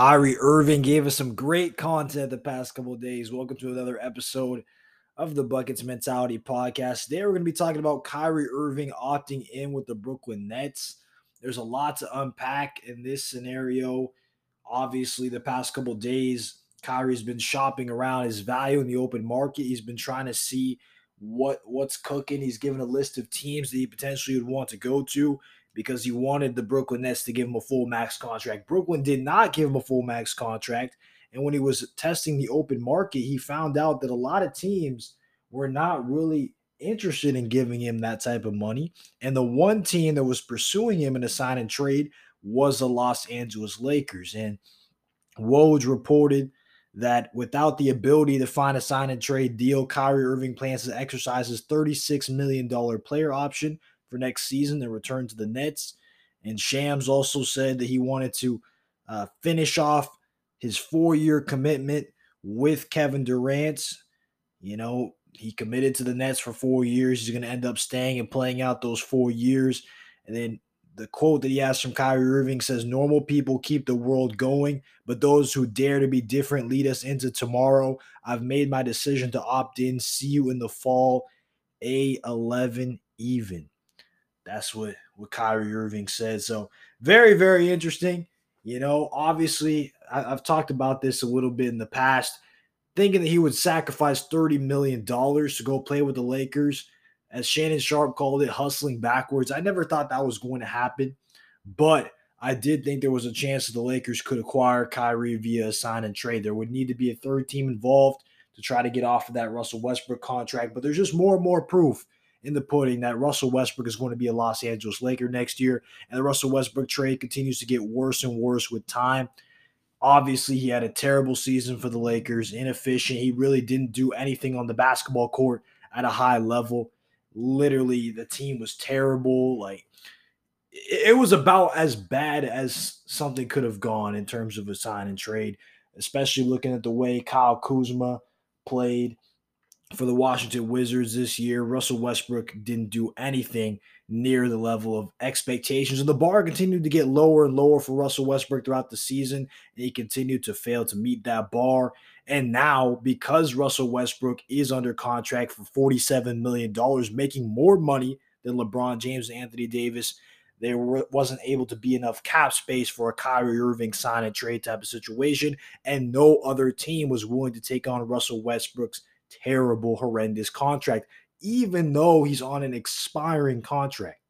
Kyrie Irving gave us some great content the past couple days. Welcome to another episode of the Buckets Mentality Podcast. Today we're going to be talking about Kyrie Irving opting in with the Brooklyn Nets. There's a lot to unpack in this scenario. Obviously, the past couple days, Kyrie's been shopping around his value in the open market. He's been trying to see what what's cooking. He's given a list of teams that he potentially would want to go to because he wanted the Brooklyn Nets to give him a full max contract. Brooklyn did not give him a full max contract. And when he was testing the open market, he found out that a lot of teams were not really interested in giving him that type of money. And the one team that was pursuing him in a sign and trade was the Los Angeles Lakers. And Woj reported that without the ability to find a sign and trade deal, Kyrie Irving plans to exercise his $36 million player option for next season and return to the Nets. And Shams also said that he wanted to uh, finish off his four year commitment with Kevin Durant. You know, he committed to the Nets for four years. He's going to end up staying and playing out those four years. And then the quote that he has from Kyrie Irving says, Normal people keep the world going, but those who dare to be different lead us into tomorrow. I've made my decision to opt in. See you in the fall. A11 even. That's what what Kyrie Irving said. So very very interesting. You know, obviously I, have talked about this a little bit in the past, thinking that he would sacrifice thirty million dollars to go play with the Lakers, as Shannon Sharpe called it, hustling backwards. I never thought that was going to happen, but I did think there was a chance that the Lakers could acquire Kyrie via a sign and trade. There would need to be a third team involved to try to get off of that Russell Westbrook contract, but there's just more and more proof in the pudding that Russell Westbrook is going to be a Los Angeles Laker next year. And the Russell Westbrook trade continues to get worse and worse with time. Obviously, he had a terrible season for the Lakers, inefficient. He really didn't do anything on the basketball court at a high level. Literally, the team was terrible. Like, it was about as bad as something could have gone in terms of a sign and trade, especially looking at the way Kyle Kuzma played for the Washington Wizards this year. Russell Westbrook didn't do anything near the level of expectations. And the bar continued to get lower and lower for Russell Westbrook throughout the season. And he continued to fail to meet that bar. And now, because Russell Westbrook is under contract for $47 million, making more money than LeBron James and Anthony Davis, there wasn't able to be enough cap space for a Kyrie Irving sign and trade type of situation. And no other team was willing to take on Russell Westbrook's terrible, horrendous contract, even though he's on an expiring contract.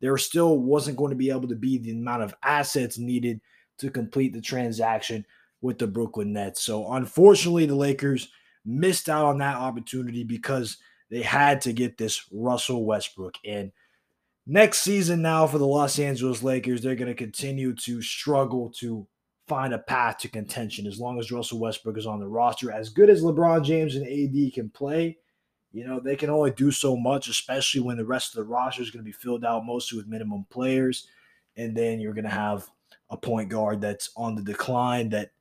There still wasn't going to be able to be the amount of assets needed to complete the transaction with the Brooklyn Nets. So, unfortunately, the Lakers missed out on that opportunity because they had to get this Russell Westbrook. And next season, now for the Los Angeles Lakers, they're going to continue to struggle to find a path to contention as long as Russell Westbrook is on the roster. As good as LeBron James and AD can play, you know, they can only do so much, especially when the rest of the roster is going to be filled out mostly with minimum players. And then you're going to have a point guard that's on the decline that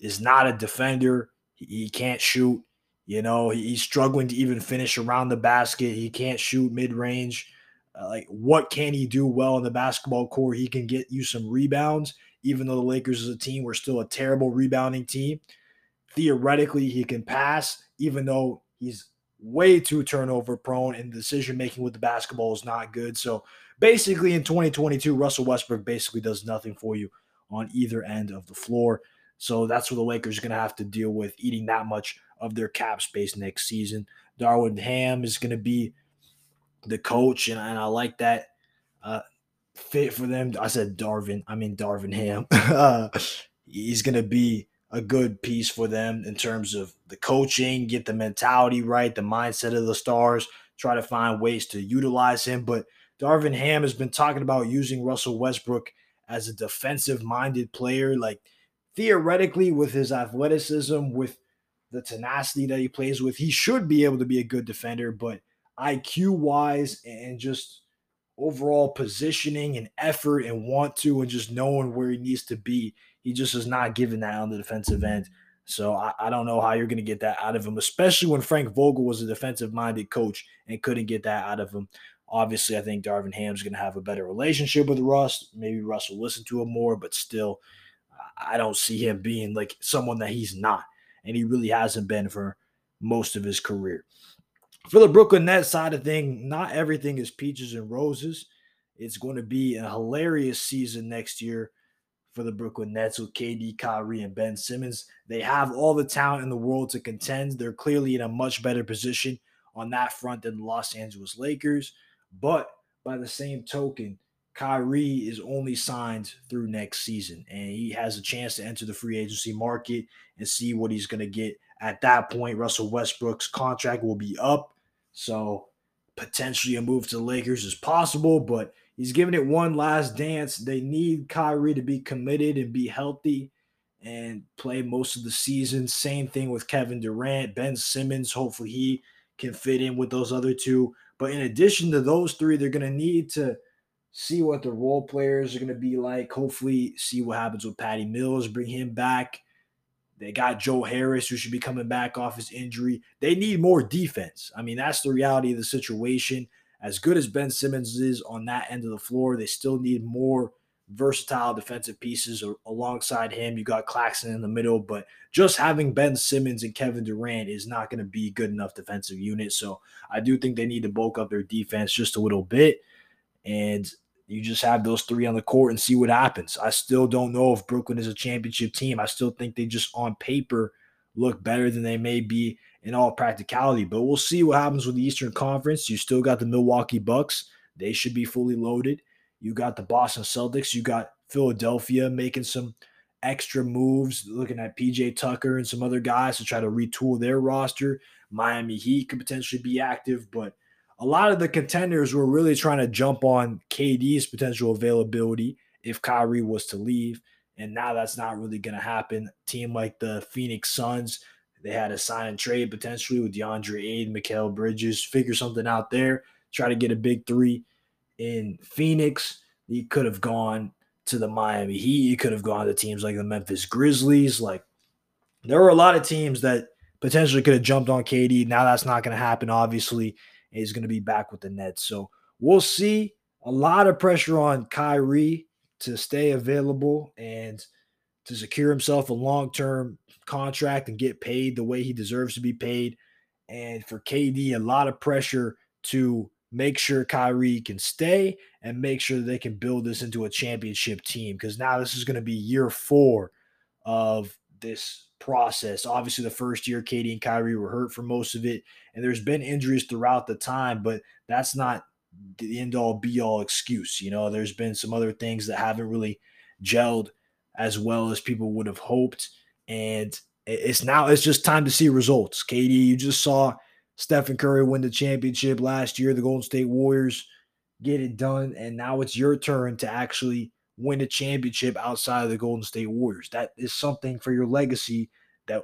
is not a defender. He, can't shoot. You know, he's struggling to even finish around the basket. He can't shoot mid range. Uh, like, what can he do well in the basketball court? He can get you some rebounds even though the Lakers as a team were still a terrible rebounding team. Theoretically, he can pass, even though he's way too turnover prone and decision making with the basketball is not good. So basically, in 2022, Russell Westbrook basically does nothing for you on either end of the floor. So that's what the Lakers are going to have to deal with, eating that much of their cap space next season. Darwin Ham is going to be the coach, and, and I like that. Uh, fit for them. I said Darvin. I mean Darvin Ham. uh, he's going to be a good piece for them in terms of the coaching, get the mentality right, the mindset of the stars, try to find ways to utilize him. But Darvin Ham has been talking about using Russell Westbrook as a defensive minded player. Like theoretically, with his athleticism, with the tenacity that he plays with, he should be able to be a good defender. But IQ wise and just overall positioning and effort and want to and just knowing where he needs to be. He just is not given that on the defensive end. So I, I don't know how you're going to get that out of him, especially when Frank Vogel was a defensive minded coach and couldn't get that out of him. Obviously, I think Darvin Ham's going to have a better relationship with Russ. Maybe Russ will listen to him more, but still, I don't see him being like someone that he's not. And he really hasn't been for most of his career. For the Brooklyn Nets side of thing, not everything is peaches and roses. It's going to be a hilarious season next year for the Brooklyn Nets with KD, Kyrie, and Ben Simmons. They have all the talent in the world to contend. They're clearly in a much better position on that front than the Los Angeles Lakers. But by the same token, Kyrie is only signed through next season, and he has a chance to enter the free agency market and see what he's going to get. At that point, Russell Westbrook's contract will be up, so potentially a move to the Lakers is possible, but he's giving it one last dance. They need Kyrie to be committed and be healthy and play most of the season. Same thing with Kevin Durant, Ben Simmons. Hopefully, he can fit in with those other two. But in addition to those three, they're going to need to see what the role players are going to be like. Hopefully, see what happens with Patty Mills, bring him back. They got Joe Harris, who should be coming back off his injury. They need more defense. I mean, that's the reality of the situation. As good as Ben Simmons is on that end of the floor, they still need more versatile defensive pieces alongside him. You got Claxton in the middle, but just having Ben Simmons and Kevin Durant is not going to be good enough defensive unit. So I do think they need to bulk up their defense just a little bit. And you just have those three on the court and see what happens. I still don't know if Brooklyn is a championship team. I still think they just on paper look better than they may be in all practicality. But we'll see what happens with the Eastern Conference. You still got the Milwaukee Bucks. They should be fully loaded. You got the Boston Celtics. You got Philadelphia making some extra moves, looking at PJ Tucker and some other guys to try to retool their roster. Miami Heat could potentially be active, but a lot of the contenders were really trying to jump on KD's potential availability if Kyrie was to leave. And now that's not really going to happen. team like the Phoenix Suns, they had a sign and trade potentially with DeAndre Ayton, Mikal Bridges, figure something out there, try to get a big three in Phoenix. He could have gone to the Miami Heat. He could have gone to teams like the Memphis Grizzlies. Like there were a lot of teams that potentially could have jumped on KD. Now that's not going to happen, obviously. He's going to be back with the Nets. So we'll see. A lot of pressure on Kyrie to stay available and to secure himself a long term contract and get paid the way he deserves to be paid. And for KD, a lot of pressure to make sure Kyrie can stay and make sure they can build this into a championship team because now this is going to be year four of this process. Obviously, the first year, KD and Kyrie were hurt for most of it, and there's been injuries throughout the time, but that's not the end all be all excuse. You know, there's been some other things that haven't really gelled as well as people would have hoped. And it's now, it's just time to see results. KD, you just saw Stephen Curry win the championship last year. The Golden State Warriors get it done. And now it's your turn to actually win a championship outside of the Golden State Warriors. That is something for your legacy that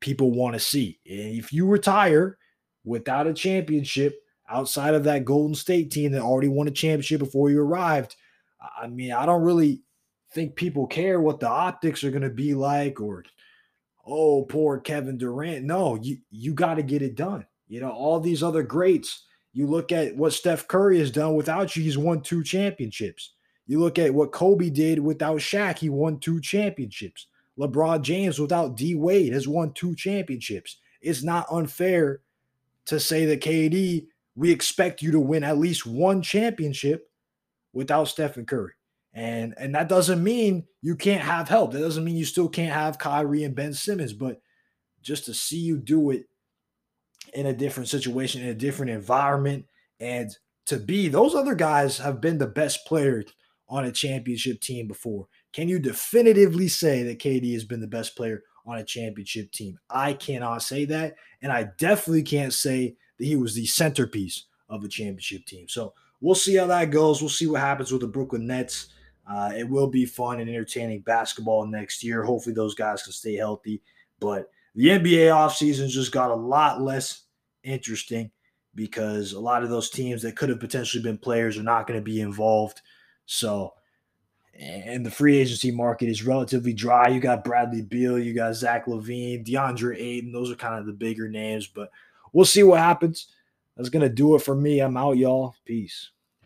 people want to see. And if you retire without a championship outside of that Golden State team that already won a championship before you arrived, I mean, I don't really think people care what the optics are going to be like or oh, poor Kevin Durant. No, you you got to get it done. You know, all these other greats, you look at what Steph Curry has done without you, he's won two championships. You look at what Kobe did without Shaq, he won two championships. LeBron James without D Wade has won two championships. It's not unfair to say that KD, we expect you to win at least one championship without Stephen Curry. And and that doesn't mean you can't have help. That doesn't mean you still can't have Kyrie and Ben Simmons, but just to see you do it in a different situation, in a different environment. And to be, those other guys have been the best player on a championship team before. Can you definitively say that KD has been the best player on a championship team? I cannot say that. And I definitely can't say that he was the centerpiece of a championship team. So we'll see how that goes. We'll see what happens with the Brooklyn Nets. Uh, it will be fun and entertaining basketball next year. Hopefully, those guys can stay healthy. But the NBA offseason just got a lot less interesting because a lot of those teams that could have potentially been players are not going to be involved. So, and the free agency market is relatively dry. You got Bradley Beal, you got Zach LaVine, DeAndre Ayton. Those are kind of the bigger names, but we'll see what happens. That's going to do it for me. I'm out, y'all. Peace.